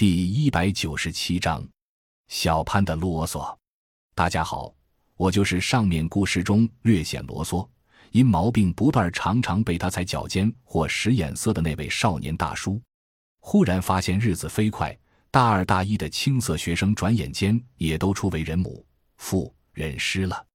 第一百九十七章，小潘的啰嗦。大家好，我就是上面故事中略显啰嗦，因毛病不断，常常被他踩脚尖或使眼色的那位少年大叔。忽然发现日子飞快，大二大一的青涩学生转眼间也都初为人母、父、人师了。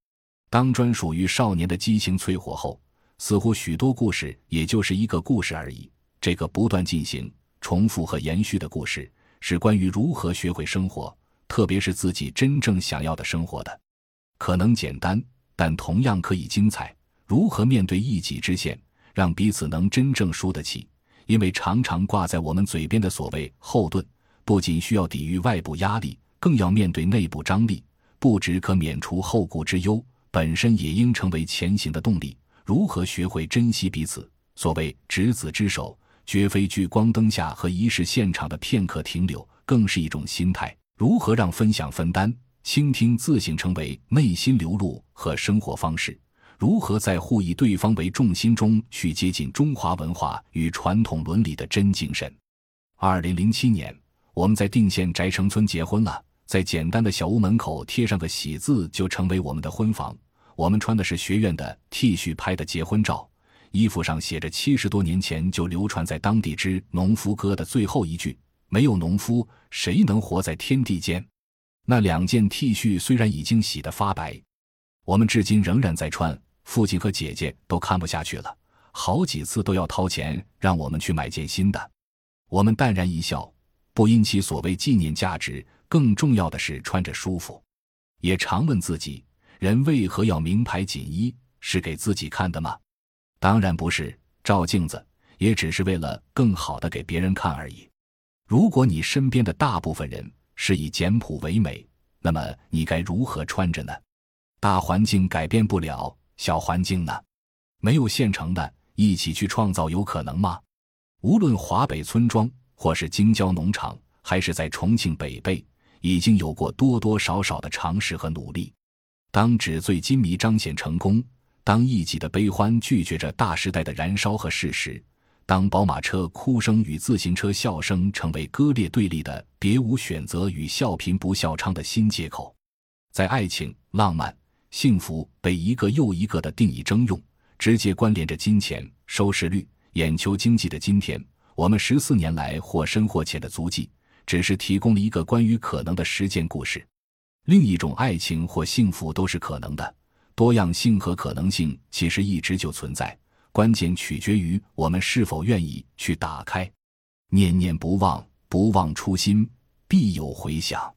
当专属于少年的激情淬火后，似乎许多故事也就是一个故事而已。这个不断进行、重复和延续的故事。是关于如何学会生活，特别是自己真正想要的生活的。可能简单，但同样可以精彩。如何面对一己之限，让彼此能真正输得起？因为常常挂在我们嘴边的所谓后盾，不仅需要抵御外部压力，更要面对内部张力。不只可免除后顾之忧，本身也应成为前行的动力。如何学会珍惜彼此？所谓执子之手。绝非聚光灯下和仪式现场的片刻停留，更是一种心态。如何让分享、分担、倾听自省成为内心流露和生活方式？如何在互以对方为重心中去接近中华文化与传统伦理的真精神？二零零七年，我们在定县翟城村结婚了，在简单的小屋门口贴上个喜字，就成为我们的婚房。我们穿的是学院的 T 恤拍的结婚照。衣服上写着七十多年前就流传在当地之农夫歌的最后一句：“没有农夫，谁能活在天地间？”那两件 T 恤虽然已经洗得发白，我们至今仍然在穿。父亲和姐姐都看不下去了，好几次都要掏钱让我们去买件新的。我们淡然一笑，不因其所谓纪念价值，更重要的是穿着舒服。也常问自己：人为何要名牌锦衣？是给自己看的吗？当然不是照镜子，也只是为了更好的给别人看而已。如果你身边的大部分人是以简朴为美，那么你该如何穿着呢？大环境改变不了，小环境呢？没有现成的，一起去创造有可能吗？无论华北村庄，或是京郊农场，还是在重庆北碚，已经有过多多少少的尝试和努力。当纸醉金迷彰显成功。当一己的悲欢拒绝着大时代的燃烧和事实，当宝马车哭声与自行车笑声成为割裂对立的别无选择与笑贫不笑娼的新借口，在爱情、浪漫、幸福被一个又一个的定义征用，直接关联着金钱、收视率、眼球经济的今天，我们十四年来或深或浅的足迹，只是提供了一个关于可能的实践故事。另一种爱情或幸福都是可能的。多样性和可能性其实一直就存在，关键取决于我们是否愿意去打开。念念不忘，不忘初心，必有回响。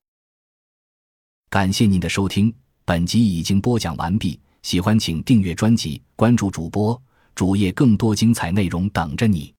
感谢您的收听，本集已经播讲完毕。喜欢请订阅专辑，关注主播主页，更多精彩内容等着你。